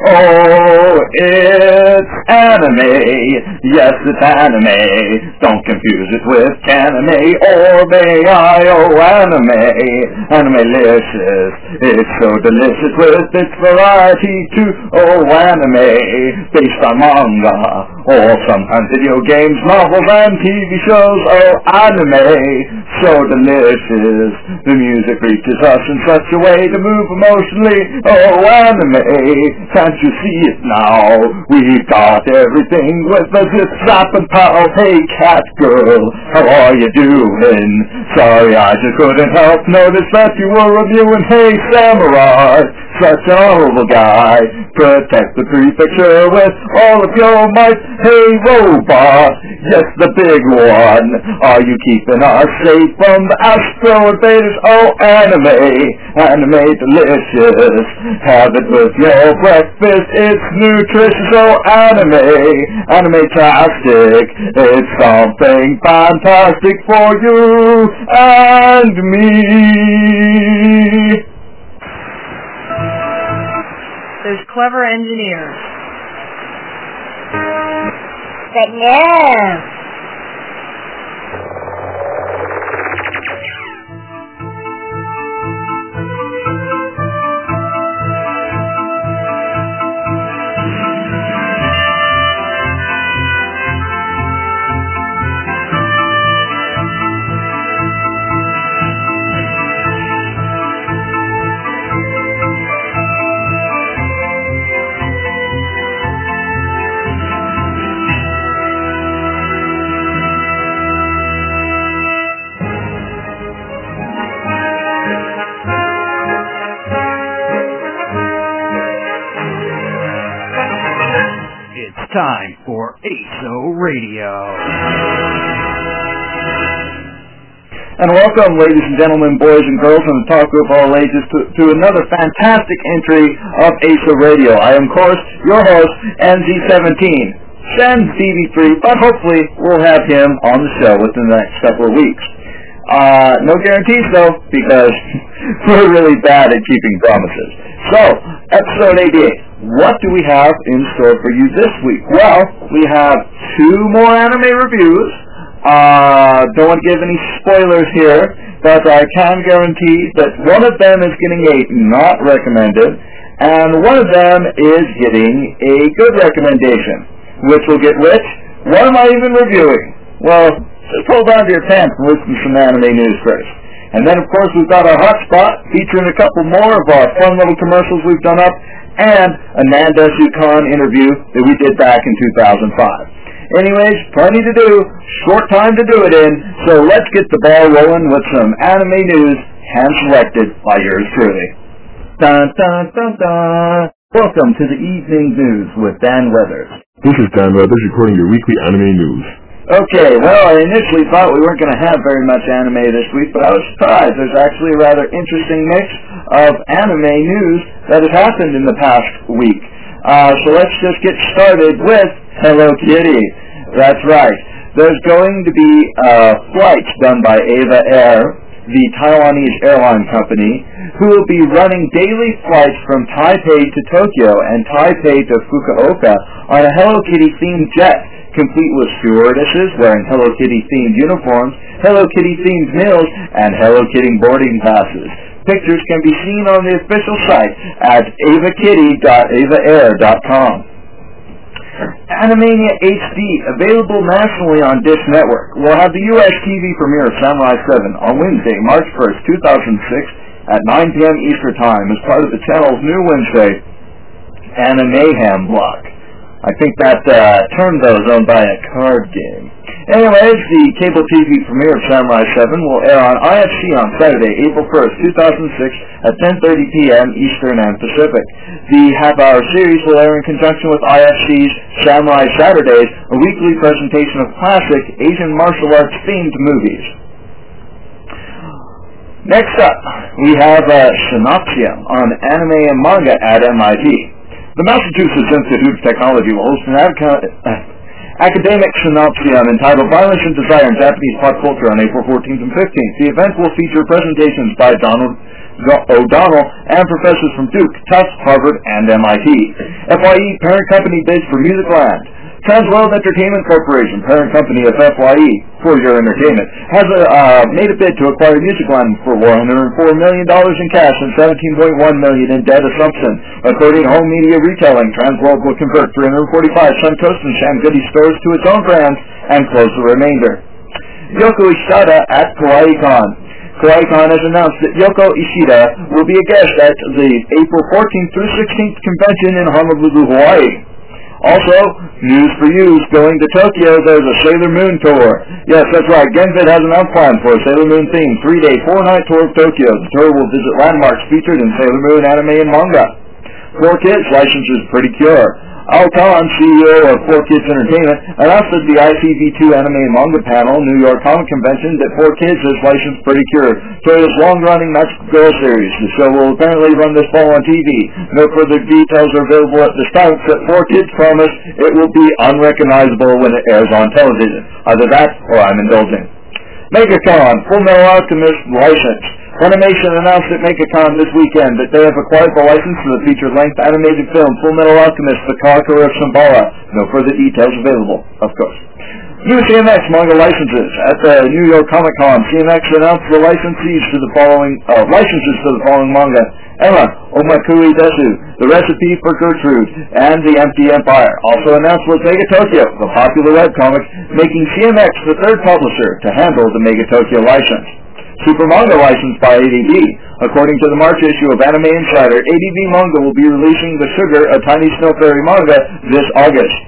Oh, it's anime. Yes, it's anime. Don't confuse it with anime or may-I-oh anime. Anime-licious. It's so delicious with its variety too. Oh, anime. Based on manga. Or sometimes video games, novels, and TV shows. Oh, anime. So delicious. The music reaches us in such a way to move emotionally. Oh, anime. Can't you see it now? We've got everything with a zip, zap, and pow. Hey, cat girl, how are you doing? Sorry, I just couldn't help notice that you were reviewing Hey, Samurai. Such an honorable guy. Protect the prefecture with all of your might. Hey, robot. Yes, the big one. Are you keeping us safe from the astro invaders? Oh, anime. Anime delicious. Have it with your breakfast. It's nutritious. Oh, anime. Anime-tastic. It's something fantastic for you and me. Those clever engineers. But no. Time for ASO Radio. And welcome, ladies and gentlemen, boys and girls, and the talk group of all ages, to, to another fantastic entry of ASO Radio. I am, of course, your host, NZ17. Send DB3, but hopefully we'll have him on the show within the next couple of weeks. Uh, no guarantees, though, because we're really bad at keeping promises. So, episode 88. What do we have in store for you this week? Well, we have two more anime reviews. Uh, don't want to give any spoilers here, but I can guarantee that one of them is getting a not recommended, and one of them is getting a good recommendation. Which will get which? What am I even reviewing? Well, just hold on to your pants and listen to some anime news first. And then, of course, we've got our hotspot featuring a couple more of our fun little commercials we've done up, and a Nan Desu Kan interview that we did back in 2005. Anyways, plenty to do, short time to do it in, so let's get the ball rolling with some anime news hand-selected by yours truly. Dun dun dun dun! Welcome to the evening news with Dan Weathers. This is Dan Weathers recording your weekly anime news. Okay, well, I initially thought we weren't going to have very much anime this week, but I was surprised. There's actually a rather interesting mix of anime news that has happened in the past week. Uh, so let's just get started with Hello Kitty. That's right. There's going to be uh, flights done by EVA Air, the Taiwanese airline company, who will be running daily flights from Taipei to Tokyo and Taipei to Fukuoka on a Hello Kitty themed jet complete with stewardesses wearing Hello Kitty themed uniforms, Hello Kitty themed meals, and Hello Kitty boarding passes. Pictures can be seen on the official site at avakitty.avaair.com. Animania HD, available nationally on Dish Network, will have the U.S. TV premiere of Samurai 7 on Wednesday, March 1st, 2006 at 9 p.m. Eastern Time as part of the channel's new Wednesday Animaham block. I think that uh, term, though, is owned by a card game. Anyways, the cable TV premiere of Samurai 7 will air on IFC on Saturday, April 1st, 2006 at 10.30 p.m. Eastern and Pacific. The half-hour series will air in conjunction with IFC's Samurai Saturdays, a weekly presentation of classic Asian martial arts themed movies. Next up, we have uh, Synopsium on anime and manga at MIT. The Massachusetts Institute of Technology will host an uh, academic synopsium entitled Violence and Desire in Japanese Pop Culture on April 14th and 15th. The event will feature presentations by Donald O'Donnell and professors from Duke, Tufts, Harvard, and MIT. FYE parent company bids for Music Musicland. Transworld Entertainment Corporation, parent company of FYE, for your entertainment, has uh, made a bid to acquire Musicland for $104 million in cash and 17.1 million in debt assumption. According to Home Media Retailing, Transworld will convert 345 Suncoast and Sam Goody stores to its own brands and close the remainder. Yoko Ishida at KawaiiCon. KawaiiCon has announced that Yoko Ishida will be a guest at the April 14th through 16th convention in Honolulu, Hawaii. Also, news for you, going to Tokyo, there's a Sailor Moon tour. Yes, that's right, Genfit has an outline for a Sailor Moon theme, three-day, four-night tour of Tokyo. The tour will visit landmarks featured in Sailor Moon anime and manga. Four kids, license is pretty cure. Al Kahn, CEO of 4Kids Entertainment, announced at the ICV2 Anime and Manga Panel, New York Comic Convention, that 4Kids has licensed Pretty Cure, Toei's long-running Magical Girl series. The show will apparently run this fall on TV. No further details are available at this time, except 4Kids promise it will be unrecognizable when it airs on television. Either that, or I'm indulging. MegaCon, Full Metal Alchemist license. Funimation announced at MegaCon this weekend that they have acquired the license to the feature-length animated film Full Metal Alchemist, The Conqueror of Shambhala. No further details available, of course. New CMX manga licenses. At the New York Comic Con, CMX announced the licensees to the following, uh, licenses to the following manga. Emma, Omakui Desu, The Recipe for Gertrude, and The Empty Empire. Also announced was Mega Tokyo, the popular webcomic, making CMX the third publisher to handle the Mega Tokyo license. Sugar Manga licensed by ADV. According to the March issue of Anime Insider, ADV Manga will be releasing the Sugar, a Tiny Snow Fairy manga this August.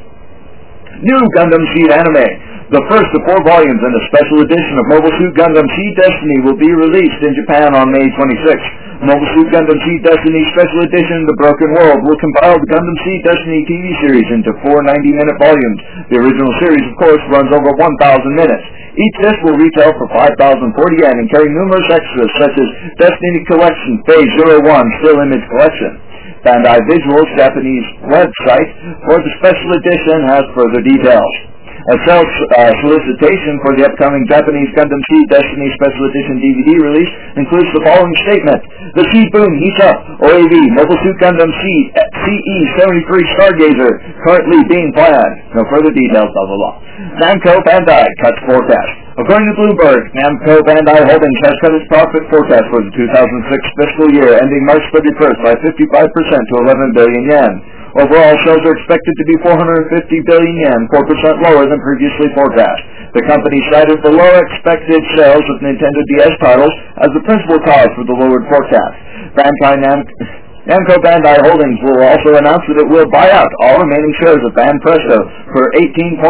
New Gundam Seed Anime. The first of four volumes in a special edition of Mobile Suit Gundam Seed Destiny will be released in Japan on May 26th. Mobile Gundam Seed Destiny Special Edition The Broken World will compile the Gundam Seed Destiny TV series into four 90-minute volumes. The original series, of course, runs over 1,000 minutes. Each disc will retail for 5,040 yen and carry numerous extras such as Destiny Collection Phase 01 Still Image Collection. Bandai Visuals Japanese website for the special edition has further details. A sales uh, solicitation for the upcoming Japanese Gundam Seed Destiny Special Edition DVD release includes the following statement. The Seed Boom heats up. OAV, Mobile Suit Gundam Seed CE-73 Stargazer, currently being planned. No further details, blah, blah, blah. Namco Bandai cuts forecast. According to Bloomberg, Namco Bandai Holdings has cut its profit forecast for the 2006 fiscal year ending March 31st by 55% to 11 billion yen. Overall, sales are expected to be 450 billion yen, 4% lower than previously forecast. The company cited below expected sales of Nintendo DS titles as the principal cause for the lowered forecast. Bandai Namco Namco Bandai Holdings will also announce that it will buy out all remaining shares of Banpresto for 18.3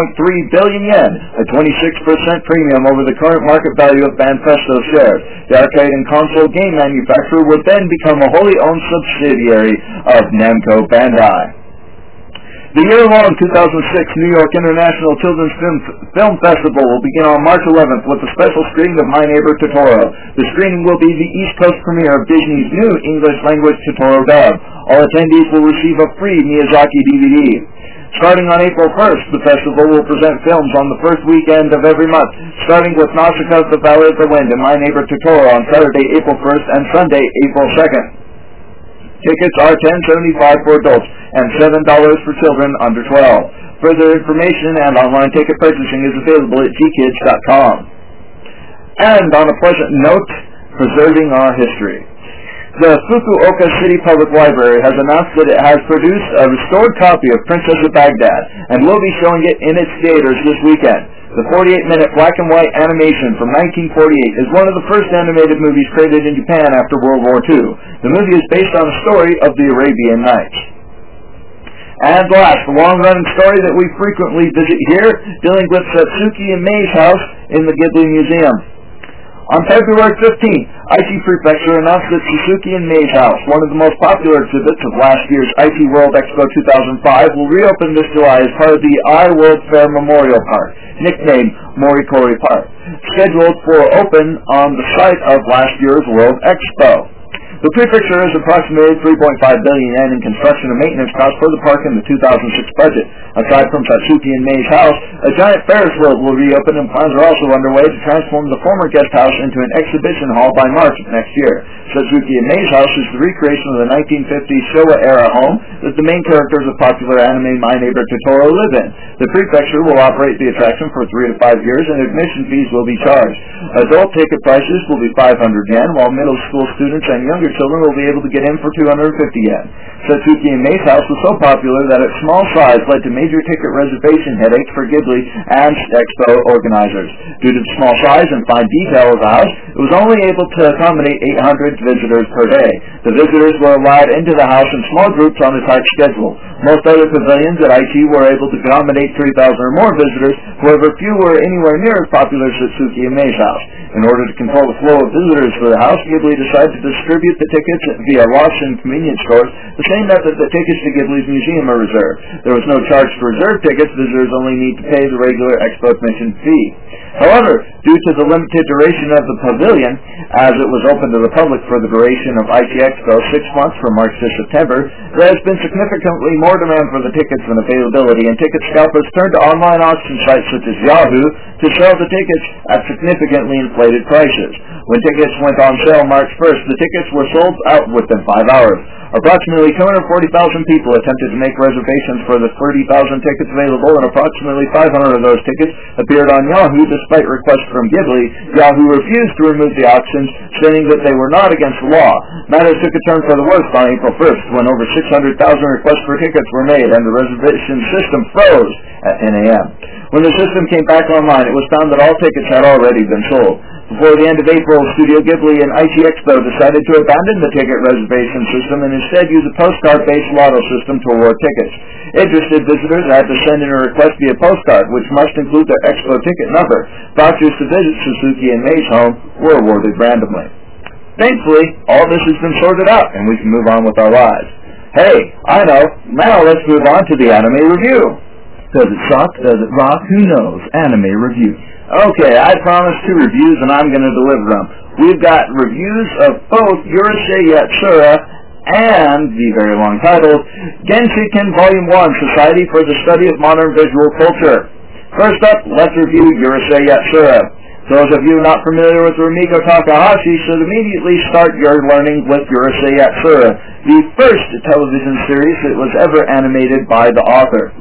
billion yen, a 26% premium over the current market value of Banpresto shares. The arcade and console game manufacturer would then become a wholly owned subsidiary of Namco Bandai. The year-long 2006 New York International Children's Film, Festival will begin on March 11th with a special screening of My Neighbor Totoro. The screening will be the East Coast premiere of Disney's new English-language Totoro dub. All attendees will receive a free Miyazaki DVD. Starting on April 1st, the festival will present films on the first weekend of every month, starting with Nausicaa the Valley of the Wind and My Neighbor Totoro on Saturday, April 1st and Sunday, April 2nd. Tickets are $10.75 for adults and $7 for children under 12. Further information and online ticket purchasing is available at gkids.com. And on a pleasant note, preserving our history. The Fukuoka City Public Library has announced that it has produced a restored copy of Princess of Baghdad and will be showing it in its theaters this weekend. The 48-minute black and white animation from 1948 is one of the first animated movies created in Japan after World War II. The movie is based on a story of the Arabian Nights. And last, the long-running story that we frequently visit here, dealing with Satsuki and Mei's house in the Ghibli Museum. On February 15th, Aichi Prefecture announced that Satsuki and Mei's House, one of the most popular exhibits of last year's Aichi World Expo 2005, will reopen this July as part of the I World Fair Memorial Park, nicknamed Moricoro Park, scheduled for open on the site of last year's World Expo. The prefecture has approximated 3.5 billion yen in construction and maintenance costs for the park in the 2006 budget. Aside from Satsuki and Mei's house, a giant Ferris wheel will reopen and plans are also underway to transform the former guest house into an exhibition hall by March of next year. Satsuki and Mei's house is the recreation of the 1950s Showa-era home that the main characters of popular anime My Neighbor Totoro live in. The prefecture will operate the attraction for three to five years and admission fees will be charged. Adult ticket prices will be 500 yen, while middle school students and younger children will be able to get in for 250 yen. Satsuki and Mei's house was so popular that its small size led to major ticket reservation headaches for Ghibli and Expo organizers. Due to the small size and fine detail of the house, it was only able to accommodate 800 visitors per day. The visitors were allowed into the house in small groups on a tight schedule. Most other pavilions at Aichi were able to accommodate 3,000 or more visitors, however few were anywhere near as popular as Satsuki and Mei's house. In order to control the flow of visitors for the house, Ghibli decided to distribute tickets via lots and convenience stores, the same method that tickets to Ghibli's museum are reserved. There was no charge for reserved tickets, visitors only need to pay the regular expo admission fee. However, due to the limited duration of the pavilion, as it was open to the public for the duration of Aichi Expo, six months from March to September, there has been significantly more demand for the tickets than availability, and ticket scalpers turned to online auction sites such as Yahoo to sell the tickets at significantly inflated prices. When tickets went on sale March 1st, the tickets were sold out within five hours. Approximately 240,000 people attempted to make reservations for the 30,000 tickets available, and approximately 500 of those tickets appeared on Yahoo despite requests from Ghibli. Yahoo refused to remove the auctions, stating that they were not against the law. Matters took a turn for the worse on April 1st, when over 600,000 requests for tickets were made, and the reservation system froze at 10 a.m. When the system came back online, it was found that all tickets had already been sold. Before the end of April, Studio Ghibli and Aichi Expo decided to abandon the ticket reservation system and instead use a postcard-based lotto system to award tickets. Interested visitors had to send in a request via postcard, which must include their Expo ticket number. Vouchers to visit Satsuki and Mei's home were awarded randomly. Thankfully, all this has been sorted out, and we can move on with our lives. Hey, I know. Now let's move on to the anime review. Does it suck? Does it rock? Who knows? Anime review. Okay, I promised two reviews and I'm going to deliver them. We've got reviews of both Urusei Yatsura and the very long title, Genshiken Volume 1, Society for the Study of Modern Visual Culture. First up, let's review Urusei Yatsura. Those of you not familiar with Rumiko Takahashi should immediately start your learning with Urusei Yatsura, the first television series that was ever animated by the author.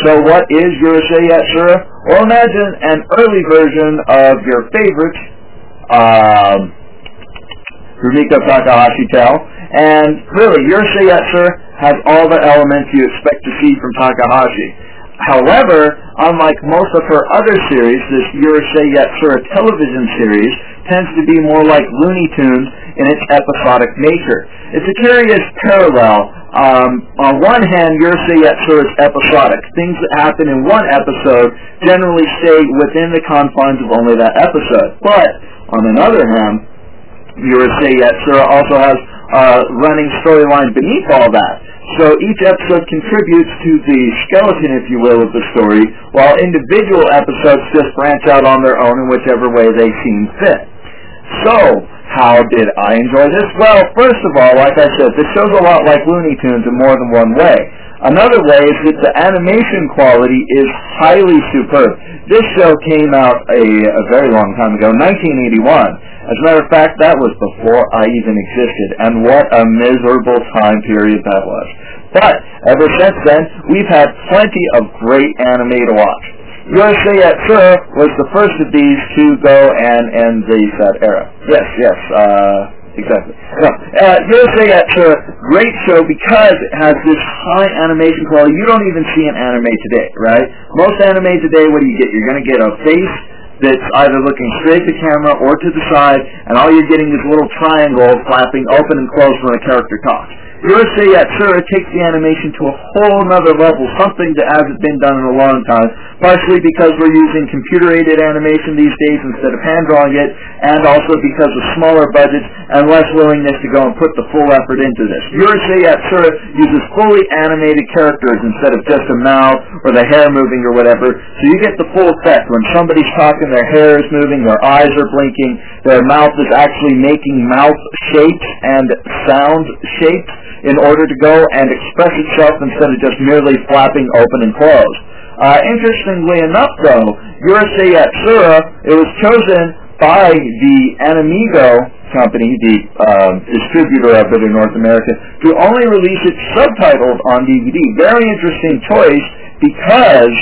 So what is your Urusei Yatsura? Well, imagine an early version of your favorite um, Rumiko Takahashi tale, and really, Urusei Yatsura has all the elements you expect to see from Takahashi. However, unlike most of her other series, this Urusei Yatsura television series tends to be more like Looney Tunes in its episodic nature. It's a curious parallel. Um, on one hand, Urusei Yatsura is episodic. Things that happen in one episode generally stay within the confines of only that episode. But, on another hand, Urusei Yatsura also has a running storyline beneath all that. So each episode contributes to the skeleton, if you will, of the story, while individual episodes just branch out on their own in whichever way they seem fit. So, how did I enjoy this? Well, first of all, like I said, this show's a lot like Looney Tunes in more than one way. Another way is that the animation quality is highly superb. This show came out a, a very long time ago, 1981. As a matter of fact, that was before I even existed, and what a miserable time period that was. But ever since then, we've had plenty of great anime to watch. Urusei Yatsura was the first of these to go and end the set era. Yes, yes, uh, exactly. No, uh, Urusei Yatsura, great show because it has this high animation quality. You don't even see an anime today, right? Most anime today, what do you get? You're going to get a face that's either looking straight at the camera or to the side, and all you're getting is a little triangle flapping open and closed when a character talks. Urusei Yatsura takes the animation to a whole nother level, something that hasn't been done in a long time, partially because we're using computer-aided animation these days instead of hand-drawing it, and also because of smaller budgets and less willingness to go and put the full effort into this. Urusei Yatsura uses fully animated characters instead of just a mouth or the hair moving or whatever, so you get the full effect. When somebody's talking, their hair is moving, their eyes are blinking, their mouth is actually making mouth shapes and sound shapes in order to go and express itself instead of just merely flapping open and closed. Uh, interestingly enough, though, Urusei Yatsura, it was chosen by the AnimEigo company, the uh, distributor of it in North America, to only release it subtitled on DVD. Very interesting choice because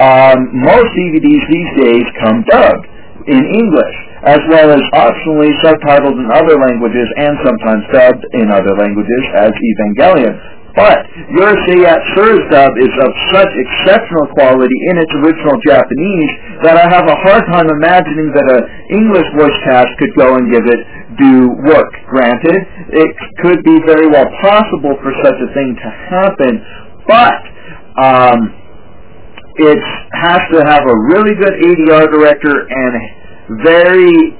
um, most DVDs these days come dubbed in English as well as optionally subtitled in other languages and sometimes dubbed in other languages as Evangelion. But Urusei Yatsura's dub is of such exceptional quality in its original Japanese that I have a hard time imagining that an English voice cast could go and give it due work. Granted, it could be very well possible for such a thing to happen, but um, it has to have a really good ADR director and very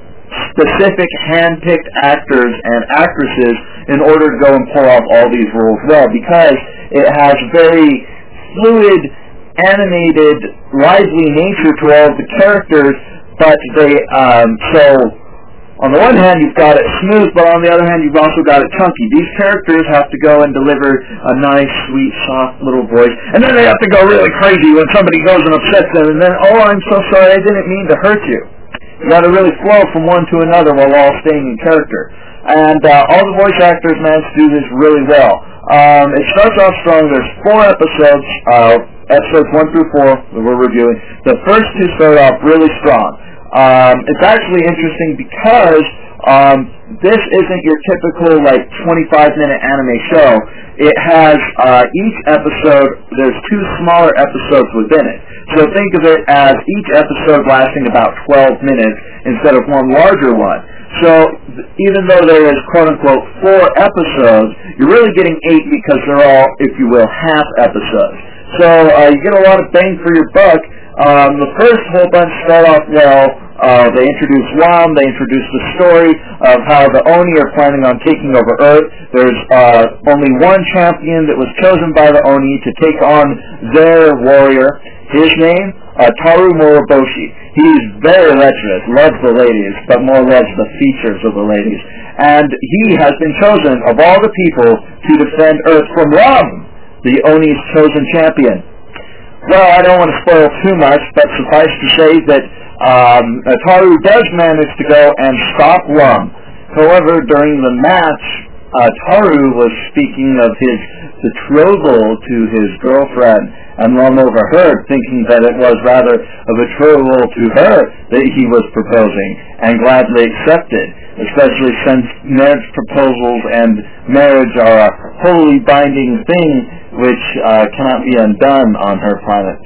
specific hand-picked actors and actresses in order to go and pull off all these roles well because it has very fluid, animated, lively nature to all of the characters, but they, um, so on the one hand you've got it smooth, but on the other hand you've also got it chunky. These characters have to go and deliver a nice, sweet, soft little voice, and then they have to go really crazy when somebody goes and upsets them, and then, oh, I'm so sorry, I didn't mean to hurt you. You got to really flow from one to another while all staying in character. And uh, all the voice actors managed to do this really well. Um, it starts off strong. There's four episodes, uh, episodes one through four that we're reviewing. The first two start off really strong. Um, it's actually interesting because um, this isn't your typical like 25 minute anime show. It has uh, each episode. There's two smaller episodes within it. So think of it as each episode lasting about 12 minutes instead of one larger one. So even though there is quote unquote four episodes, you're really getting eight because they're all, if you will, half episodes. So uh, you get a lot of bang for your buck. Um, the first whole bunch start off well. Uh, they introduce WAM. They introduce the story of how the Oni are planning on taking over Earth. There's uh, only one champion that was chosen by the Oni to take on their warrior. His name, uh, Taru Moroboshi. He's very lecherous, loves the ladies, but more loves the features of the ladies. And he has been chosen, of all the people, to defend Earth from Ram, the Oni's chosen champion. Well, I don't want to spoil too much, but suffice to say that um, Taru does manage to go and stop Rum. However, during the match, uh, Taru was speaking of his betrothal to his girlfriend, and Rum overheard, thinking that it was rather a betrothal to her that he was proposing, and gladly accepted, especially since marriage proposals and marriage are a wholly binding thing which uh, cannot be undone on her planet.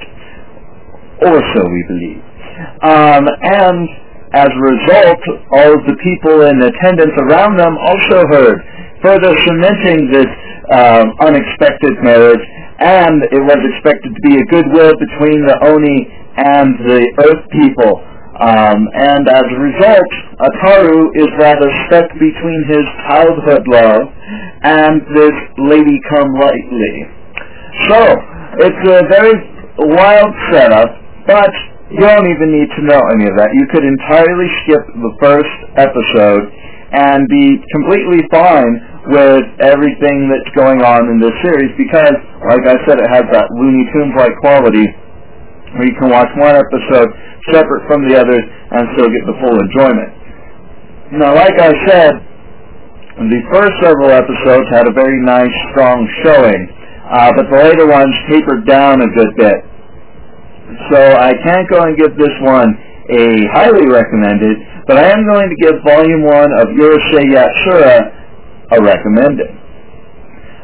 Or so we believe. Um, and as a result, all of the people in attendance around them also heard, further cementing this um, unexpected marriage, and it was expected to be a goodwill between the Oni and the Earth people. Um, and as a result, Ataru is rather stuck between his childhood love and this lady come lightly. So, it's a very wild setup, but you don't even need to know any of that. You could entirely skip the first episode and be completely fine with everything that's going on in this series because, like I said, it has that Looney Tunes-like quality where you can watch one episode separate from the others and still get the full enjoyment. Now, like I said, the first several episodes had a very nice, strong showing, uh, but the later ones tapered down a good bit. So I can't go and give this one a highly recommended, but I am going to give Volume 1 of Urusei Yatsura a recommended.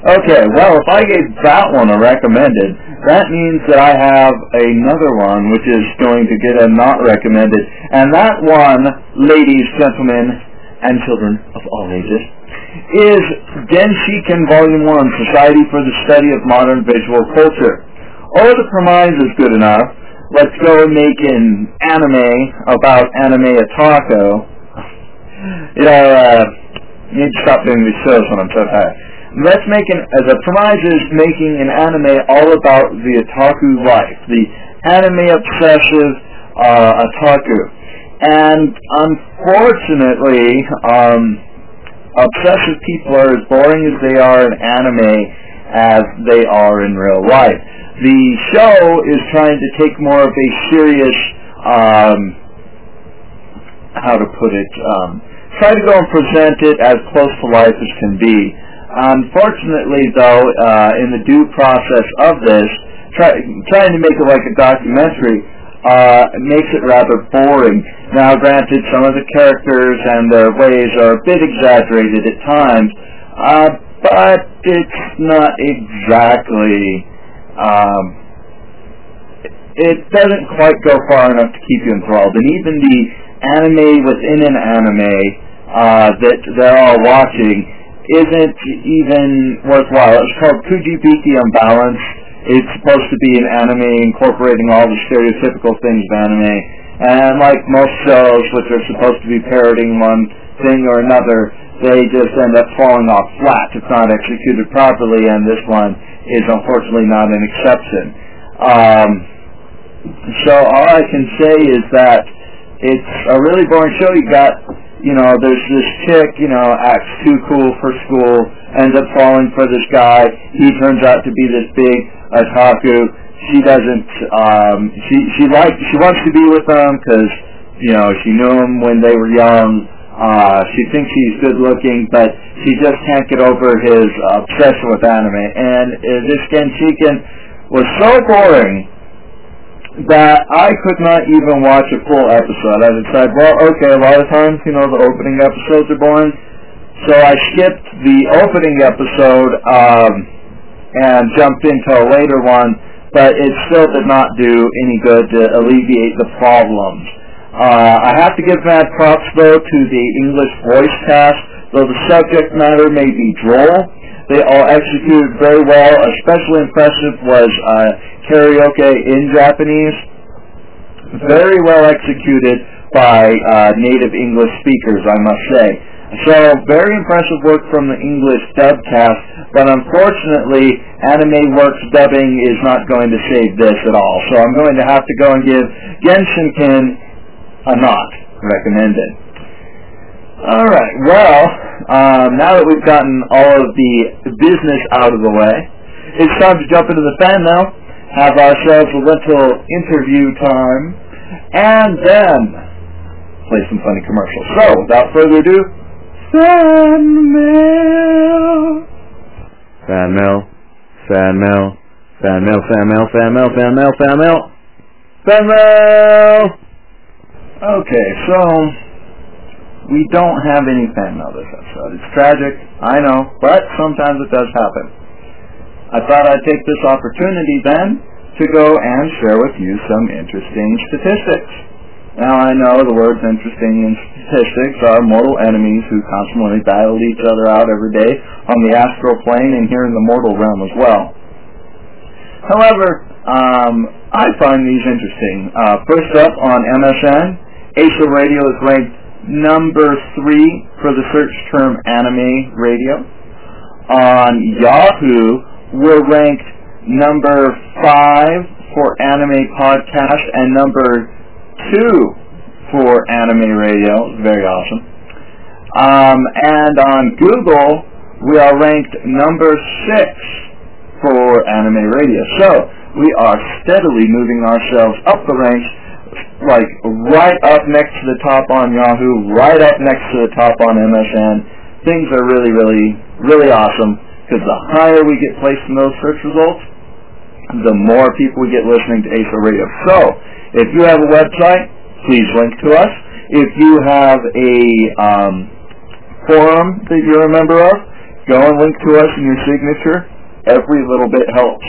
Okay, well, if I gave that one a recommended, that means that I have another one which is going to get a not recommended. And that one, ladies, gentlemen, and children of all ages, is Genshiken Volume 1, Society for the Study of Modern Visual Culture. Oh, the premise is good enough. Let's go and make an anime about anime otaku. You know, uh, need to stop doing these shows when I'm so tired. Let's make an, uh, the premise is making an anime all about the otaku life, the anime obsessive uh, otaku. And unfortunately, um, obsessive people are as boring as they are in anime as they are in real life. The show is trying to take more of a serious, um, how to put it, um, try to go and present it as close to life as can be. Unfortunately, though, uh, in the due process of this, try, trying to make it like a documentary uh, makes it rather boring. Now, granted, some of the characters and their ways are a bit exaggerated at times, uh, but it's not exactly. Um, it doesn't quite go far enough to keep you enthralled, and even the anime within an anime uh, that they're all watching isn't even worthwhile. It's called Kujibiki Unbalanced. It's supposed to be an anime incorporating all the stereotypical things of anime. And like most shows, which are supposed to be parroting one thing or another, they just end up falling off flat if not executed properly, and this one is unfortunately not an exception. Um, so all I can say is that it's a really boring show. You got, you know, there's this chick, you know, acts too cool for school, ends up falling for this guy. He turns out to be this big otaku. She doesn't, um, she she likes, she wants to be with him because, you know, she knew him when they were young. Uh, she thinks he's good looking, but she just can't get over his obsession with anime. And uh, this Genshiken was so boring that I could not even watch a full episode. I decided, well, okay, a lot of times, you know, the opening episodes are boring. So I skipped the opening episode um, and jumped into a later one, but it still did not do any good to alleviate the problems. Uh, I have to give mad props, though, to the English voice cast, though the subject matter may be droll. They all executed very well. Especially impressive was uh, karaoke in Japanese. Very well executed by uh, native English speakers, I must say. So, very impressive work from the English dub cast, but unfortunately, Anime Works dubbing is not going to save this at all. So I'm going to have to go and give Genshiken a not recommended. Alright, well, um, now that we've gotten all of the business out of the way, it's time to jump into the fan mail, have ourselves a little interview time, and then play some funny commercials. So, without further ado, fan mail! Fan mail, fan mail, fan mail, fan mail, fan mail, fan mail, fan mail, fan mail! Okay, so we don't have any fan mail this episode. It's tragic, I know, but sometimes it does happen. I thought I'd take this opportunity then to go and share with you some interesting statistics. Now I know the words interesting and statistics are mortal enemies who constantly battle each other out every day on the astral plane and here in the mortal realm as well. However, um, I find these interesting. Uh, first up on MSN, ASO Radio is ranked number three for the search term anime radio. On Yahoo, we're ranked number five for anime podcast and number two for anime radio. Very awesome. Um, and on Google, we are ranked number six for anime radio. So we are steadily moving ourselves up the ranks like right up next to the top on Yahoo, right up next to the top on MSN. Things are really, really, really awesome because the higher we get placed in those search results, the more people we get listening to ASO Radio. So, if you have a website, please link to us. If you have a um, forum that you're a member of, go and link to us in your signature. Every little bit helps.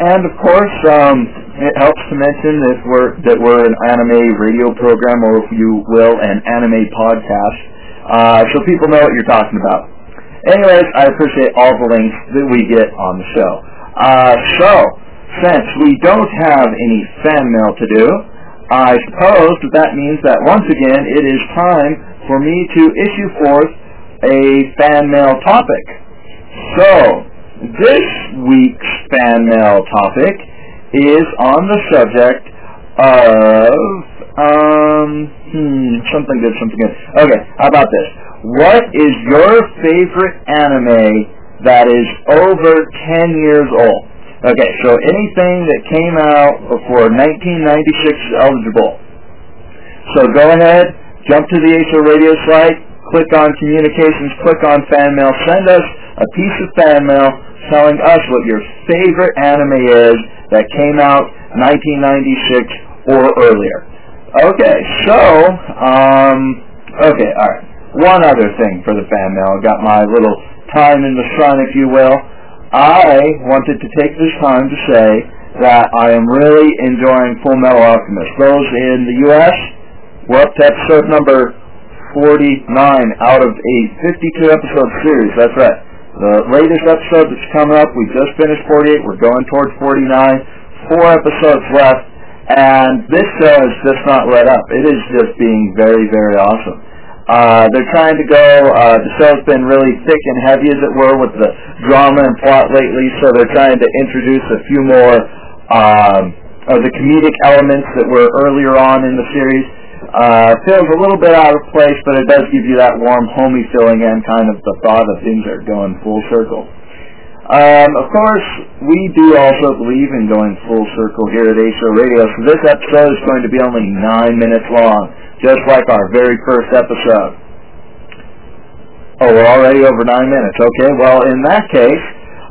And of course, um, it helps to mention if we're, that we're an anime radio program, or if you will, an anime podcast. uh, so people know what you're talking about. Anyways, I appreciate all the links that we get on the show. Uh, so, since we don't have any fan mail to do, I suppose that that means that once again it is time for me to issue forth a fan mail topic. So, this week's fan mail topic is on the subject of, um, hmm, something good, something good. Okay, how about this? What is your favorite anime that is over 10 years old? Okay, so anything that came out before 1996 is eligible. So go ahead, jump to the ASO radio site, click on communications, click on fan mail, send us a piece of fan mail telling us what your favorite anime is that came out 1996 or earlier. Okay, so, um, okay, alright. One other thing for the fan mail. I got my little time in the sun, if you will. I wanted to take this time to say that I am really enjoying Full Metal Alchemist. Those in the U.S., we're up to episode number 49 out of a 52 episode series. That's right. The latest episode that's coming up, we just finished 48. We're going towards 49. Four episodes left. And this show has just not let up. It is just being very, very awesome. Uh, they're trying to go, uh, the show's been really thick and heavy as it were with the drama and plot lately, so they're trying to introduce a few more um, of the comedic elements that were earlier on in the series. Uh, feels a little bit out of place, but it does give you that warm, homey feeling and kind of the thought of things are going full circle. Um, of course, we do also believe in going full circle here at ASO Radio, so this episode is going to be only nine minutes long just like our very first episode. Oh, we're already over nine minutes. Okay, well, in that case,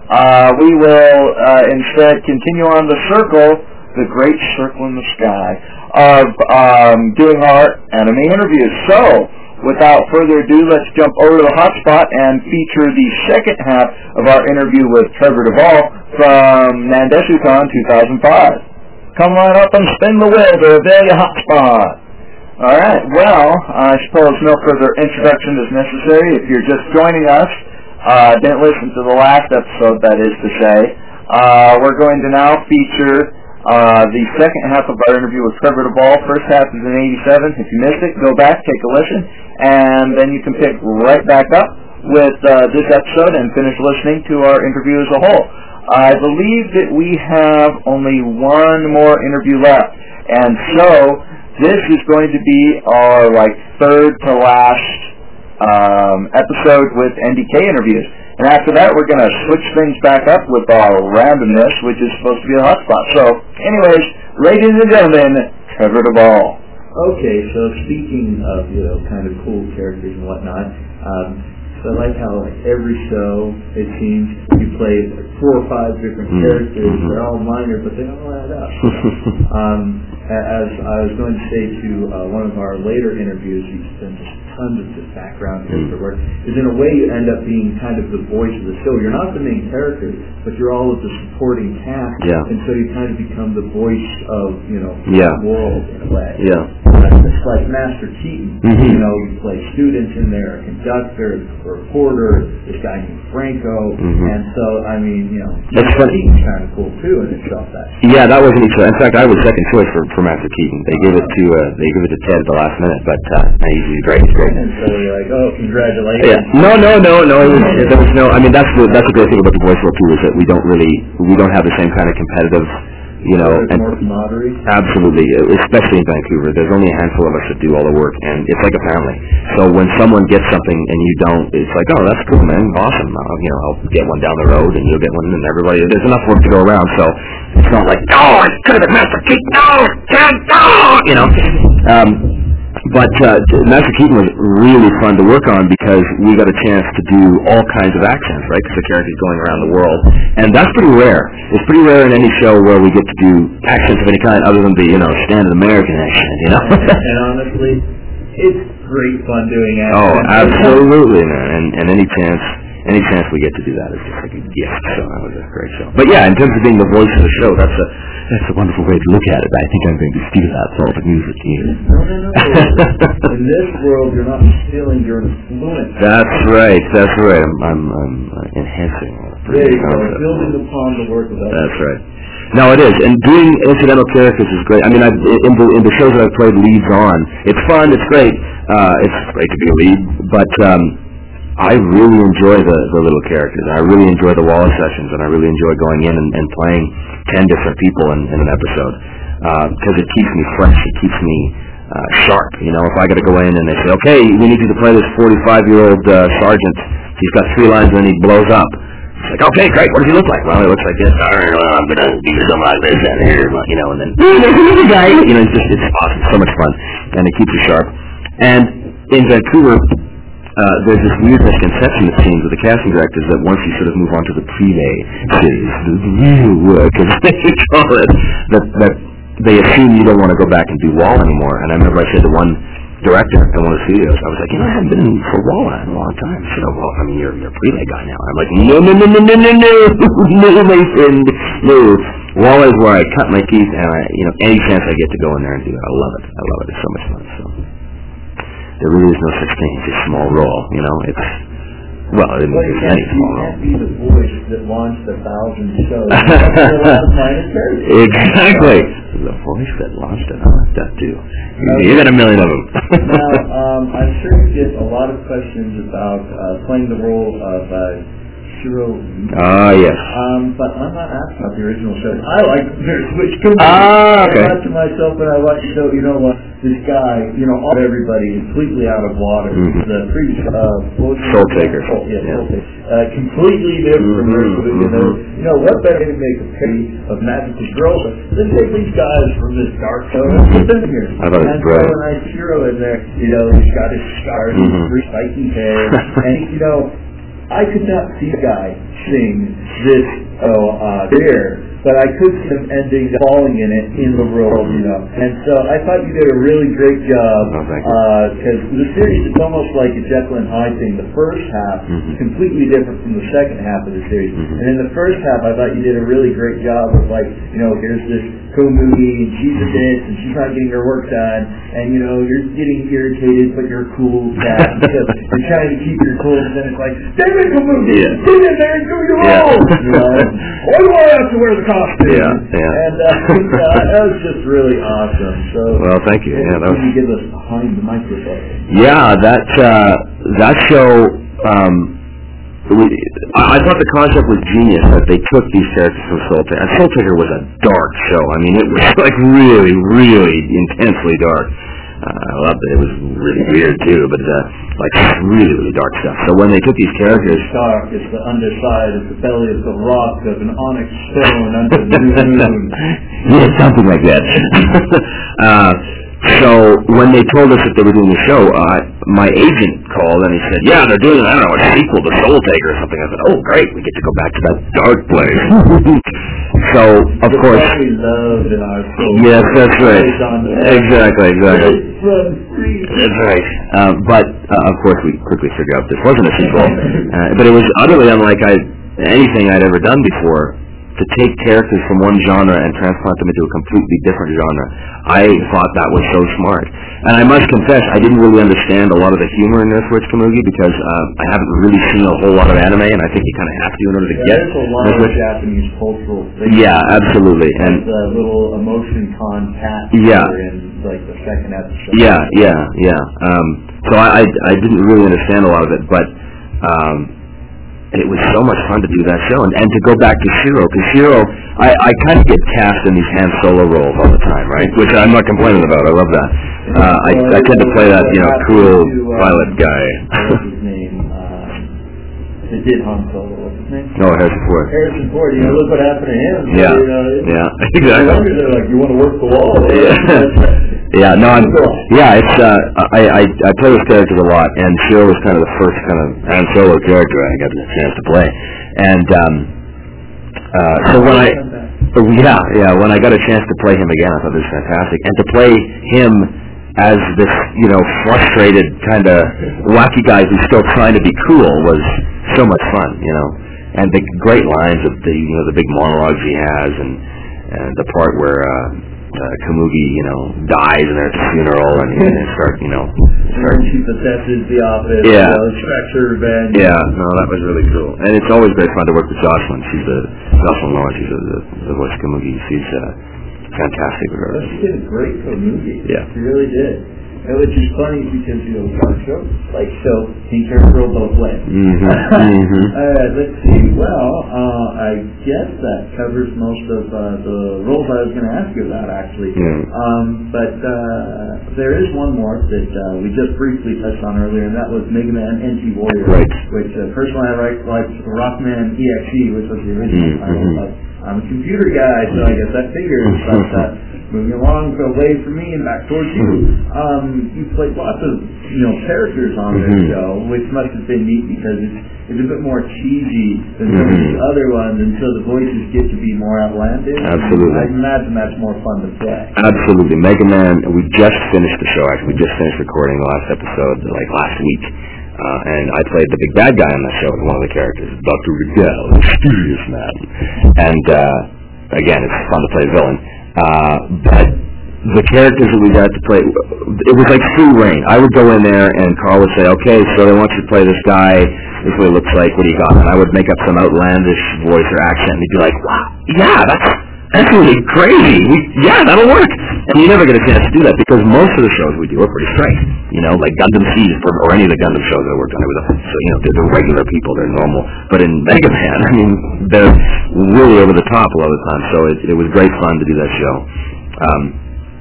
uh, we will uh, instead continue on the circle, the great circle in the sky, of um, doing our anime interviews. So, without further ado, let's jump over to the hotspot and feature the second half of our interview with Trevor Devall from Nan Desu Kan 2005. Come right up and spin the wheel to reveal your hotspot. All right. Well, I suppose no further introduction is necessary. If you're just joining us, uh, didn't listen to the last episode, that is to say, uh, we're going to now feature uh, the second half of our interview with Trevor Devall. First half is in 87. If you missed it, go back, take a listen, and then you can pick right back up with uh, this episode and finish listening to our interview as a whole. I believe that we have only one more interview left, and so this is going to be our like third to last um, episode with NDK interviews. And after that, we're going to switch things back up with our randomness, which is supposed to be a hotspot. So, anyways, ladies and gentlemen, Trevor Devall. Okay, so speaking of, you know, kind of cool characters and whatnot, um, so I like how like every show it seems you play four or five different mm-hmm. characters. Mm-hmm. They're all minor, but they all add up. um, as I was going to say to uh, one of our later interviews, you spend of this background mm. work. Is in a way you end up being kind of the voice of the show. You're not the main character, but you're all of the supporting cast. Yeah. And so you kind of become the voice of you know yeah. the world in a way. Yeah. It's like Master Keaton. Mm-hmm. You know, you play students in there, a conductor, a reporter, this guy named Franco, mm-hmm. and so I mean, you know, That's Keaton's kind of cool too in itself. That. Yeah, that wasn't each. In fact, I was second choice for for Master Keaton. They give it to uh, they give it to Ted at the last minute, but uh, he's great. He's great. And so you're like, oh, congratulations. Yeah. No, no, no, no. It was, there was no. I mean, that's the that's the great thing about the voice world too is that we don't really we don't have the same kind of competitive you know, and absolutely, especially in Vancouver. There's only a handful of us that do all the work, and it's like a family. So when someone gets something and you don't, it's like, oh, that's cool, man, awesome. I'll, you know, I'll get one down the road, and you'll get one, and everybody. There's enough work to go around, so it's not like, oh, I could have been Master Keith, no, Ted, no, you know. Um, but uh, Master Keaton was really fun to work on because we got a chance to do all kinds of accents, right? Because the character's going around the world, and that's pretty rare. It's pretty rare in any show where we get to do accents of any kind other than the you know standard American accent, you know. and, and honestly, it's great fun doing accents. Oh, absolutely, man! And, and any chance any chance we get to do that is just like a gift. So that was a great show. But yeah, in terms of being the voice of the show, that's a that's a wonderful way to look at it. I think I'm going to steal that sort the music here. No, no, no. In this world, you're not stealing, you're influencing. That's right. That's right. I'm, I'm, I'm uh, enhancing. There you go, building upon the work of others. That's right. No, it is, and doing incidental characters is great. I mean, I've, in the in the shows that I've played leads on, it's fun, it's great. Uh, it's great to be a lead, but um, I really enjoy the the little characters. I really enjoy the Walla sessions, and I really enjoy going in and, and playing ten different people in, in an episode because it keeps me fresh. It keeps me uh, sharp. You know, if I got to go in and they say, okay, we need you to play this 45 year old uh, sergeant. He's got three lines and he blows up. It's like, okay, great. What does he look like? Well, he looks like this. All right, well, I'm gonna do something like this and here, you know, and then there's another guy. You know, it's just it's awesome, so much fun, and it keeps you sharp. And in Vancouver, uh, there's this weird misconception it seems with the casting directors that once you sort of move on to the pre-lay series, the real work, as they call it, that that they assume you don't want to go back and do Wall anymore. And I remember I said to one director at one of the studios, I was like, you know, I haven't been for Wall in a long time. She said, oh, well, I mean, you're, you're a pre-lay guy now. I'm like, no, no, no, no, no, no, no, no, my friend, no. Wall is where I cut my teeth, and I, you know, any chance I get to go in there and do it, I love it. I love it. It's so much fun. So there really is no such thing as a small role. You know, it's well, I mean, Well, there's you small can't be the voice that launched a thousand shows. You have to be a lot of minor characters. Exactly. The voice that launched it. I like that too. You got a million of them. now, um, I'm sure you get a lot of questions about uh, playing the role of uh, Shiro. Ah, yes. Um, but I'm not asking about the original show. I like their switch to Ah, okay. I thought to myself when I watched the show, you know what, this guy, you know, all everybody completely out of water. Mhm. The previous, uh, what was his Soul? Taker. Yeah, Yeah. Soul Taker. Uh, completely different. Mhm, You know, mhm. you know, what better way to make a parody of magical girls than take these guys from this dark show and put them here. I thought it was and a nice hero in there. You know, he's got his scars, Mhm. his spiky hair, and you know, I could not see a guy sing this oh uh there, but I could see him ending falling in it in the role, you know. And so I thought you did a really great job Oh, thank you. because the series is almost like a Jekyll and Hyde thing. The first half Mhm. is completely different from the second half of the series. Mhm. And in the first half, I thought you did a really great job of like, you know, here's this Komugi and she's a bitch and she's not getting her work done, and you know you're getting irritated, but you're cool cat because you're trying to keep your cool. And then it's like, damn it, Komugi, Yeah. there and do your Yeah. role. You know, why do I have to wear the costume? Yeah, yeah. And uh, uh, that was just really awesome. So, Well, thank you. Yeah, that was. you give us behind the microphone? Yeah, that uh, that show. Um, we, I thought the concept was genius that they took these characters from Soul Taker. Soul Taker was a dark show. I mean, it was like really, really intensely dark. Uh, I loved it. It was really weird too, but uh, like really, really dark stuff. So when they took these characters, Dark is the underside of the belly of the rock of an onyx stone under the moon. yeah, something like that. uh, so when they told us that they were doing the show, uh, my agent called and he said, "Yeah, they're doing I don't know a sequel to Soul Taker or something." I said, "Oh, great, we get to go back to that dark place." so of The course, we love in our soul. yes, that's right. Praise on the- Exactly, exactly. That's right. Um, but uh, of course, we quickly figured out this wasn't a sequel. Uh, but it was utterly unlike I, anything I'd ever done before. To take characters from one genre and transplant them into a completely different genre, I thought that was so smart. And I must confess, I didn't really understand a lot of the humor in Earthworks Komugi because uh, I haven't really seen a whole lot of anime, and I think you kind of have to in order to Yeah, get there's a lot of Japanese cultural things. Yeah, absolutely. And the little emotion con cat Yeah. in like the second episode. Yeah, yeah, yeah. Um, so I, I, I didn't really understand a lot of it, but um, it was so much fun to do that show and, and to go back to Shiro because Shiro, I, I kind of get cast in these Han Solo roles all the time, right? Which I'm not complaining about. I love that. Uh, I, I tend to play that, you know, cool pilot guy. What's his name? Um, did Han Solo. What's his name? oh, Harrison Ford. Harrison Ford. You know, look what happened to him. Yeah, You know, it- yeah, no exactly. wonder they're like, you want to work the wall? Yeah, no, I'm, yeah, it's uh, I, I I play with characters a lot, and Shiro was kind of the first kind of Han Solo character I got the chance to play, and um, uh, so when I yeah yeah when I got a chance to play him again, I thought this was fantastic, and to play him as this you know frustrated kind of wacky guy who's still trying to be cool was so much fun, you know, and the great lines of the you know the big monologues he has and and the part where uh, uh, Komugi, you know, dies and there's a funeral and, and they start, you know, start. She possesses the office. Yeah. You know, her revenge. Yeah, no, that was really cool, and it's always great fun to work with Jocelyn. She's the Jocelyn Loewen. She's the, the, the voice of Komugi. She's uh, fantastic with her. She did a great movie. Yeah. She really did. And which is funny because, you know, show, like show, Pink Hair Girl both ways. Mhm, mhm. uh, let's see. Well, uh, I guess that covers most of uh, the roles I was going to ask you about, actually. Yeah. Um, but uh, there is one more that uh, we just briefly touched on earlier, and that was Mega Man NT Warrior. Right. Which uh, personally I like, like Rockman EXE, which was the original Mhm, title. mhm. I'm a computer guy, so I guess that figures. but uh, moving along away from me and back towards you, um, you played lots of you know characters on this Mhm. show, which must have been neat because it's it's a bit more cheesy than some of Mhm. the other ones, and so the voices get to be more outlandish. Absolutely. I imagine that's more fun to play. Absolutely. Mega Man, we just finished the show, actually. We just finished recording the last episode, like last week. Uh, and I played the big bad guy on the show as one of the characters, Dr. Regal, the mysterious man. And, uh, again, it's fun to play a villain. Uh, but the characters that we got to play, it was like free reign. I would go in there and Carl would say, okay, so they want you to play this guy, this is what he looks like, what do you got? And I would make up some outlandish voice or accent and he'd be like, wow, yeah, that's, really crazy. We, yeah, that'll work. And you never get a chance to do that because most of the shows we do are pretty straight. You know, like Gundam Seed or any of the Gundam shows I worked on, it was a, so, you know, they're, they're regular people, they're normal. But in Mega Man, I mean, they're really over the top a lot of the time. So it, it was great fun to do that show. Um,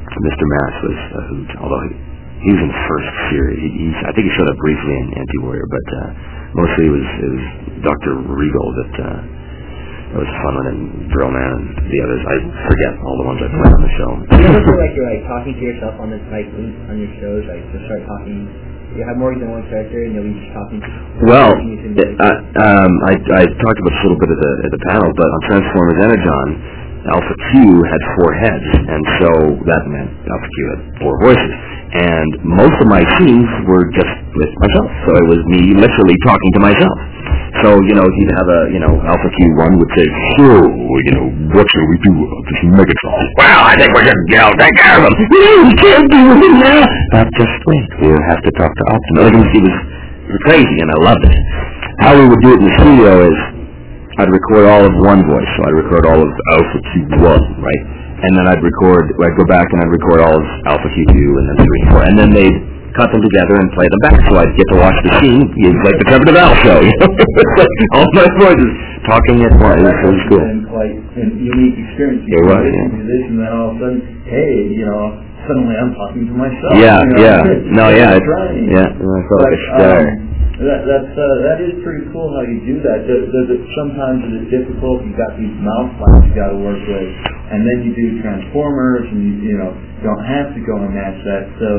Mr. Match was a hoot, although he, he was in the first series. He, he, I think he showed up briefly in NT Warrior, but uh, mostly it was, it was Dr. Regal that uh, that was fun with him, Drill Man and the others. I forget all the ones I played on the show. Do you ever feel like you're like talking to yourself on the like on your shows, like just start talking? You have more than one character, and you'll be just talking. Well, talking uh, um, I, I talked about this a little bit at the, at the panel, but on Transformers Energon, Alpha Q had four heads, and so that meant Alpha Q had four voices. And most of my scenes were just with myself, so it was me literally talking to myself. So, you know, he'd have a, you know, Alpha Q1 would say, so, you know, what shall we do about this Megatron? Well, I think we should, you know, take care of him. No, we can't do it now. But just wait, we'll have to talk to Optimus. It was, was crazy, and I loved it. How we would do it in the studio is, I'd record all of one voice, so I'd record all of Alpha Q1, right? And then I'd record, I'd go back and I'd record all of Alpha Q2 and then 3 and 4, and then they'd cut them together and play them back, so I'd get to watch the scene, it was like the Trevor Devall show, you know? All my voices talking at once, it was, cool. And quite a unique experience. It was, yeah. and then all of a sudden, hey, you know, suddenly I'm talking to myself. Yeah, you know, yeah. No, yeah, it's it's- yeah, I felt like a star. um, that, that's, uh, that is pretty cool how you do that. Does, does it, sometimes is it difficult? You've got these mouth flaps you got to work with, and then you do Transformers, and you, you know, don't have to go and match that. So,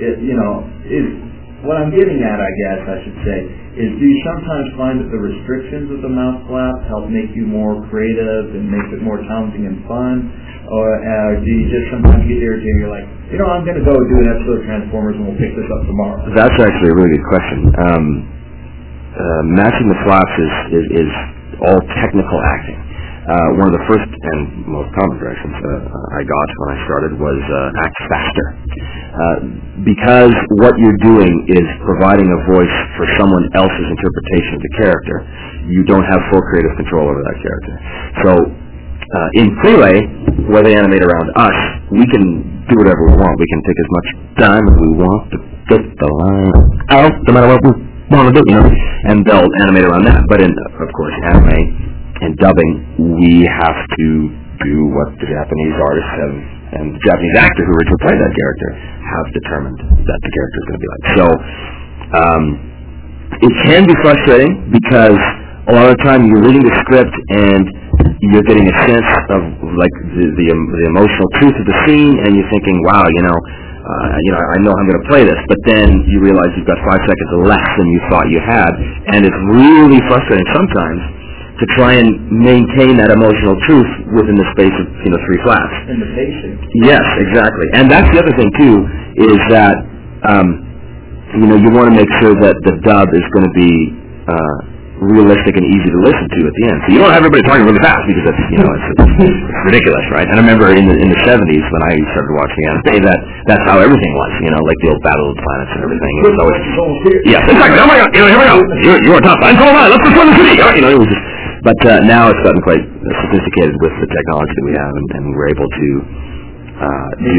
it, you know, is what I'm getting at, I guess I should say, is do you sometimes find that the restrictions of the mouth flap help make you more creative and make it more challenging and fun? Or uh, do you just sometimes get irritated and you're like, you know, I'm going to go do an episode of Transformers and we'll pick this up tomorrow? That's actually a really good question. Um, uh, matching the flaps is, is, is all technical acting. Uh, one of the first and most common directions uh, I got when I started was uh, act faster. Uh, because what you're doing is providing a voice for someone else's interpretation of the character, you don't have full creative control over that character. So uh, in pre-lay, where they animate around us, we can do whatever we want. We can take as much time as we want to get the line out, no matter what we want to do, you know. And they'll animate around that. But in, of course, anime and dubbing, we have to do what the Japanese artists have and the Japanese actor who originally played that character have determined that the character is going to be like. So um, it can be frustrating because a lot of the time you're reading the script and you're getting a sense of like the the, um, the emotional truth of the scene, and you're thinking, wow, you know, uh, you know, I know I'm going to play this, but then you realize you've got five seconds less than you thought you had, and it's really frustrating sometimes to try and maintain that emotional truth within the space of you know three flats. In the patient. Yes, exactly. And that's the other thing too, is that um, you know you want to make sure that the dub is going to be uh, realistic and easy to listen to at the end. So you don't have everybody talking really fast because that's you know it's, it's ridiculous, right? And I remember in the in the seventies when I started watching anime that that's how everything was, you know, like the old Battle of the Planets and everything. It was always yeah, exactly. Oh my God, you know, here we go. You're, you're top. I'm so am I. Let's destroy the city. You know, it was just. But uh, now it's gotten quite sophisticated with the technology that we have, and, and we're able to uh, do.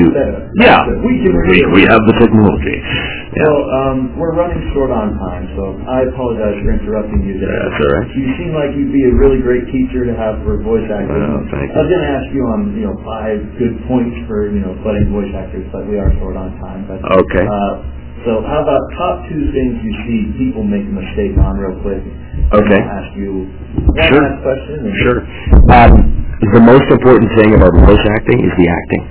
Yeah, We we, we have the technology. Yeah. Well, um, we're running short on time, so I apologize for interrupting you there. That's all right. You seem like you'd be a really great teacher to have for voice acting. Well, thank you. I was going to ask you on, you know, five good points for, you know, budding voice actors, but we are short on time. But, Okay. Uh, so how about top two things you see people make a mistake on real quick? Okay. I'll ask you one Sure. last question. Sure. Um, the most important thing about voice acting is the acting.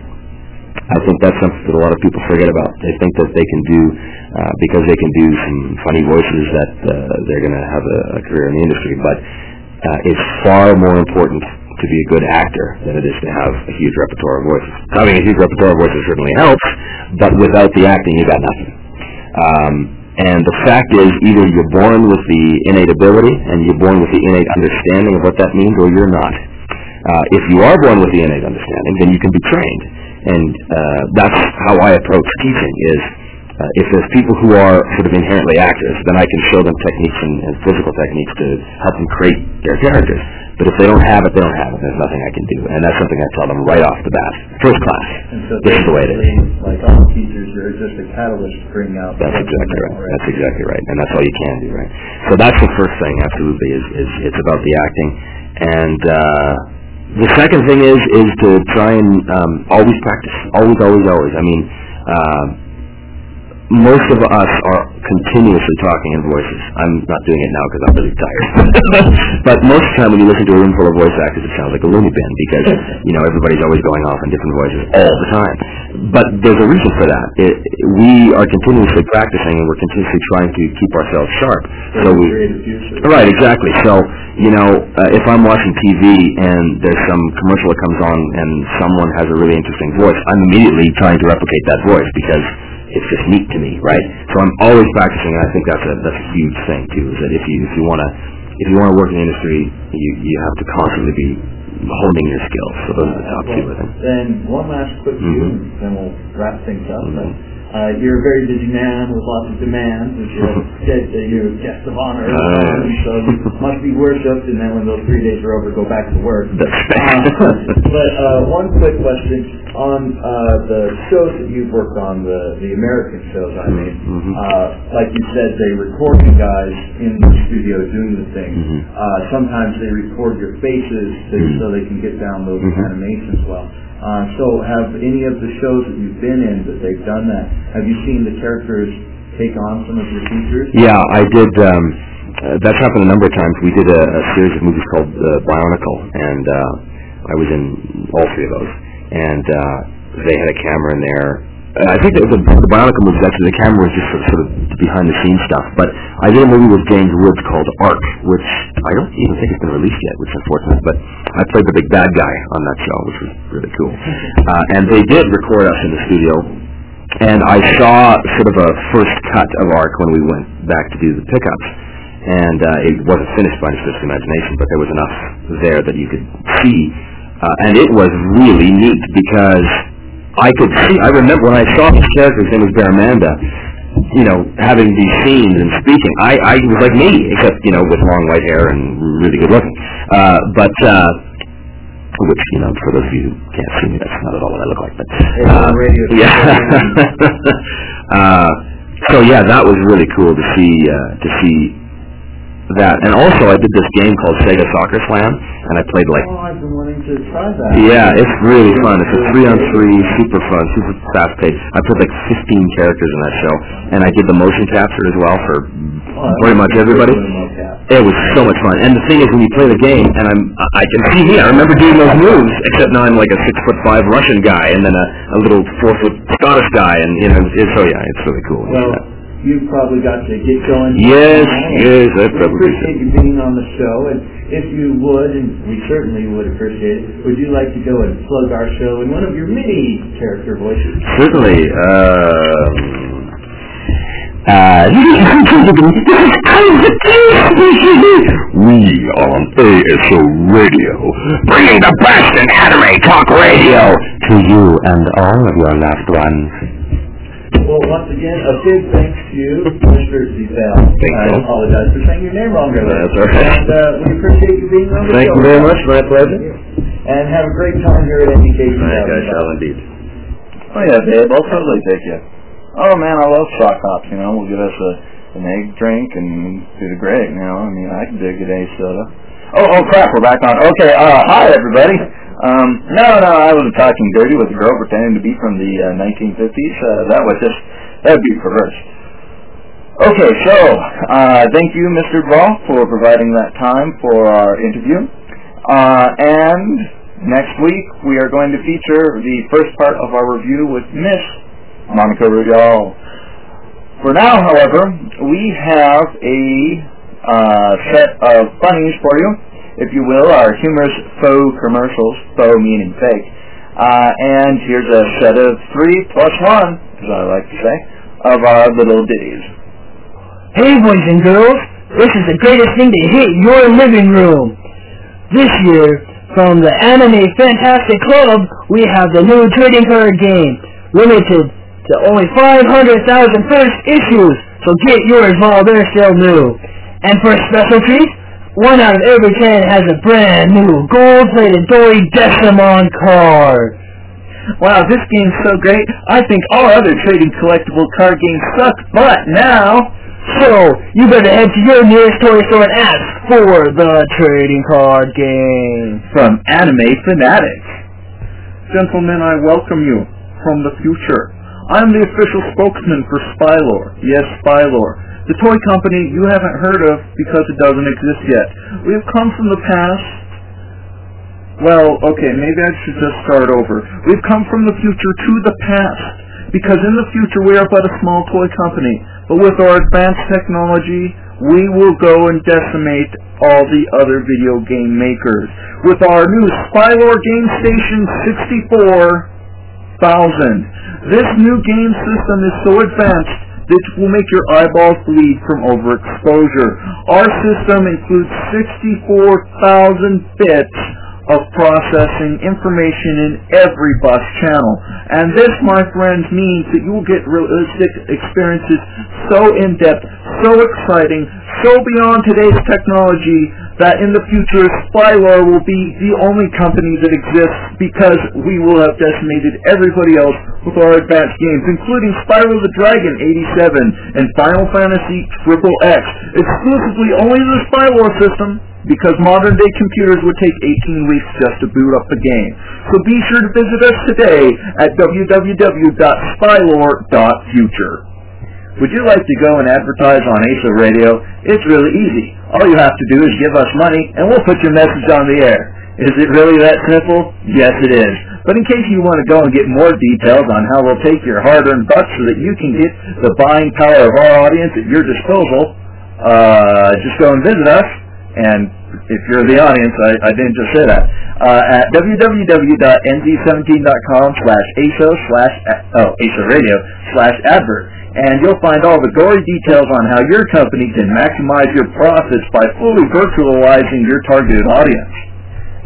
I think that's something that a lot of people forget about. They think that they can do, uh, because they can do some funny voices that uh, they're going to have a, a career in the industry. But uh, it's far more important to be a good actor than it is to have a huge repertoire of voices. Having a huge repertoire of voices certainly helps, but without the acting, you got nothing. Um, and the fact is, either you're born with the innate ability and you're born with the innate understanding of what that means, or you're not. Uh, if you are born with the innate understanding, then you can be trained. And uh, that's how I approach teaching is uh, if there's people who are sort of inherently actors, then I can show them techniques and, and physical techniques to help them create their characters. But if they don't have it, they don't have it. There's nothing I can do. And that's something I tell them right off the bat. First class. And so This is the way it is. Like all teachers, you're just a catalyst to bring out. That's exactly right. already. That's exactly right, and that's all you can do, right? So that's the first thing, absolutely, is, is it's about the acting, and uh, the second thing is is to try and um, always practice, always, always, always. I mean, uh, most of us are continuously talking in voices. I'm not doing it now because I'm really tired. but most of the time when you listen to a room full of voice actors, it sounds like a loony bin because, you know, everybody's always going off in different voices all the time. But there's a reason for that. It, we are continuously practicing and we're continuously trying to keep ourselves sharp. So we, Right, exactly. So, you know, uh, if I'm watching TV and there's some commercial that comes on and someone has a really interesting voice, I'm immediately trying to replicate that voice because it's just neat to me, right? So I'm always practicing, and I think that's a that's a huge thing too. Is that if you if you want to if you want to work in the industry, you you have to constantly be honing your skills. So those are the top two, I think. Then one last quick Mhm. few, then we'll wrap things up. Mhm. Uh, you're a very busy man with lots of demands. As you said, that you're a guest of honor, Uh, so you must be worshipped. And then when those three days are over, go back to work. Uh, but uh, one quick question on uh, the shows that you've worked on, the the American shows. I mean, Mhm. uh, like you said, they record you guys in the studio doing the thing. Mhm. Uh, sometimes they record your faces to, Mhm. so they can get down those Mhm. animations well. Uh, so have any of the shows that you've been in that they've done that? Have you seen the characters take on some of your features? Yeah, I did. Um, uh, that's happened a number of times. We did a, a series of movies called uh, Bionicle, and uh, I was in all three of those. And uh, they had a camera in there. I think that the, the Bionicle movies actually the camera was just sort of, sort of behind the scenes stuff. But I did a movie with James Woods called Arc, which I don't even think it's been released yet, which is unfortunate. But I played the big bad guy on that show, which was really cool. Uh, and they did record us in the studio and I saw sort of a first cut of ARC when we went back to do the pickups. And uh, it wasn't finished by any stretch of the imagination, but there was enough there that you could see. Uh, and it was really neat because I could see, I remember when I saw his character, his name was Baramanda, you know, having these scenes and speaking, I, I was like me, except, you know, with long white hair and really good looking. Uh, but, uh, which, you know, for those of you who can't see me, that's not at all what I look like. But, on radio. yeah. uh, so yeah, that was really cool to see uh, to see that. And also, I did this game called Sega Soccer Slam, and I played like Oh, I've been wanting to try that. yeah, it's really fun. It's a three on three, super fun, super fast paced. I put like 15 characters in that show, and I did the motion capture as well for Oh, pretty much everybody. It was so much fun. And the thing is, when you play the game, and I'm, I can see me. I remember doing those moves, except now I'm like a six foot five Russian guy, and then a, a little four foot Scottish guy, and you know, it's, so yeah, it's really cool. Well, you've probably got to get going. Yes, yes, I We probably appreciate you being on the show, and if you would, and we certainly would appreciate it, would you like to go and plug our show in one of your many character voices? Certainly. Um, Uh, We on ASO Radio, bringing the best in anime talk radio to you and all of your loved ones. Well, once again, a big thanks to you, Mr. Zebel. Thank I you. apologize for saying your name wrong earlier. That's all right. And uh, we appreciate you being on the Thank show. you very much. My pleasure. And have a great time here at Education. I shall indeed. Oh yeah, babe, I'll totally take you. Oh man, I love sock hops, you know, we'll get us a, an egg drink and do the great, you know, I mean, I can dig a day soda. Oh, oh crap, we're back on. Okay, uh, hi everybody. Um, no, no, I wasn't talking dirty with a girl pretending to be from the uh, 1950s. Uh, that was just, that would be perverse. Okay, so, uh, thank you, Mr. Ball, for providing that time for our interview. Uh, and next week we are going to feature the first part of our review with Miss Monica Rial. For now, however, we have a uh, set of funnies for you, if you will, our humorous faux commercials, faux meaning fake. Uh, and here's a set of three plus one, as I like to say, of our little ditties. Hey, boys and girls, this is the greatest thing to hit your living room. This year, from the Anime Fantastic Club, we have the new trading card game, limited to only 500,000 first issues, so get yours while they're still new. And for a special treat, one out of every ten has a brand new gold-plated Dory Decimon card. Wow, this game's so great, I think all other trading collectible card games suck, but now... So, you better head to your nearest toy store and ask for the trading card game. From Anime Fanatics. Gentlemen, I welcome you from the future. I'm the official spokesman for Spylore. Yes, Spylore. The toy company you haven't heard of because it doesn't exist yet. We have come from the past. Well, okay, maybe I should just start over. We've come from the future to the past. Because in the future we are but a small toy company. But with our advanced technology, we will go and decimate all the other video game makers. With our new Spylore Game Station 64000. This new game system is so advanced that it will make your eyeballs bleed from overexposure. Our system includes 64,000 bits of processing information in every bus channel. And this, my friends, means that you will get realistic experiences so in-depth, so exciting, so beyond today's technology that in the future Spylore will be the only company that exists because we will have decimated everybody else with our advanced games, including Spyro the Dragon 87 and Final Fantasy Triple X, exclusively only the Spylore system because modern day computers would take 18 weeks just to boot up the game. So be sure to visit us today at www.spylore.future. Would you like to go and advertise on ASO Radio? It's really easy. All you have to do is give us money and we'll put your message on the air. Is it really that simple? Yes, it is. But in case you want to go and get more details on how we'll take your hard-earned bucks so that you can get the buying power of our audience at your disposal, uh, just go and visit us. And if you're the audience, I, I didn't just say that, uh, at www.nc17.com slash ASO slash, oh, ASO radio slash advert. And you'll find all the gory details on how your company can maximize your profits by fully virtualizing your targeted audience.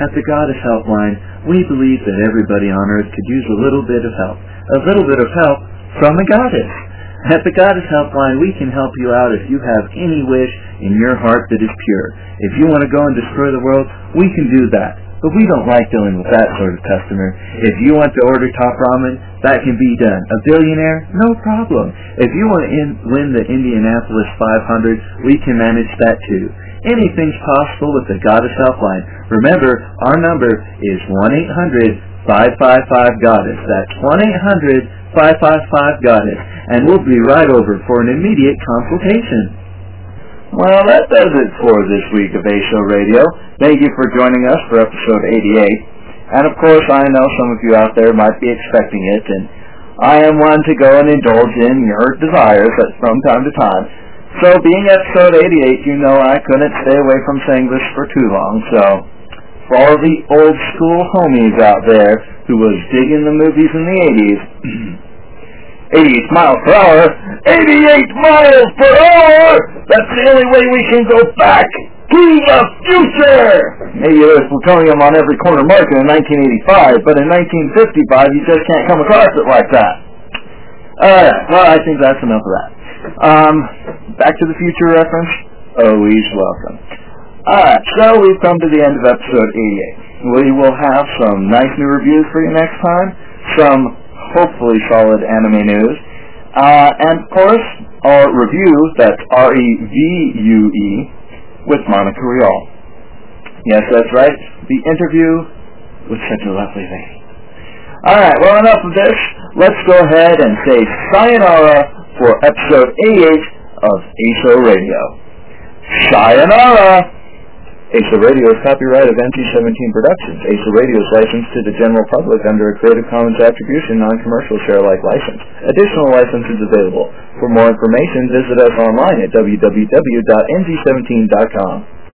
At the Goddess Helpline, we believe that everybody on Earth could use a little bit of help. A little bit of help from the Goddess. At the Goddess Helpline, we can help you out if you have any wish in your heart that is pure. If you want to go and destroy the world, we can do that. But we don't like dealing with that sort of customer. If you want to order top ramen, that can be done. A billionaire? No problem. If you want to in, win the Indianapolis 500, we can manage that too. Anything's possible with the Goddess Helpline. Remember, our number is 1-800-555-GODDESS. That's 1-800-555-GODDESS. And we'll be right over for an immediate consultation. Well, that does it for this week of ASO Radio. Thank you for joining us for episode 88. And of course, I know some of you out there might be expecting it, and I am one to go and indulge in your desires from time to time. So being episode 88, you know I couldn't stay away from saying this for too long, so for all the old school homies out there who was digging the movies in the 80s, 88 miles per hour. 88 miles per hour! That's the only way we can go back to the future! Maybe there's plutonium on every corner market in 1985, but in 1955 you just can't come across it like that. Alright, well I think that's enough of that. Um, back to the future reference? Always welcome. Alright, so we've come to the end of episode 88. We will have some nice new reviews for you next time, some hopefully solid anime news, uh, and of course, our review, that's R-E-V-U-E, with Monica Rial. Yes, that's right, the interview with such a lovely lady. Alright, well enough of this. Let's go ahead and say sayonara for episode 88 of ASO Radio. Sayonara! ASO Radio is copyright of NC17 Productions. ASO Radio is licensed to the general public under a Creative Commons Attribution Non-Commercial Share-alike license. Additional licenses available. For more information, visit us online at www.nc17.com.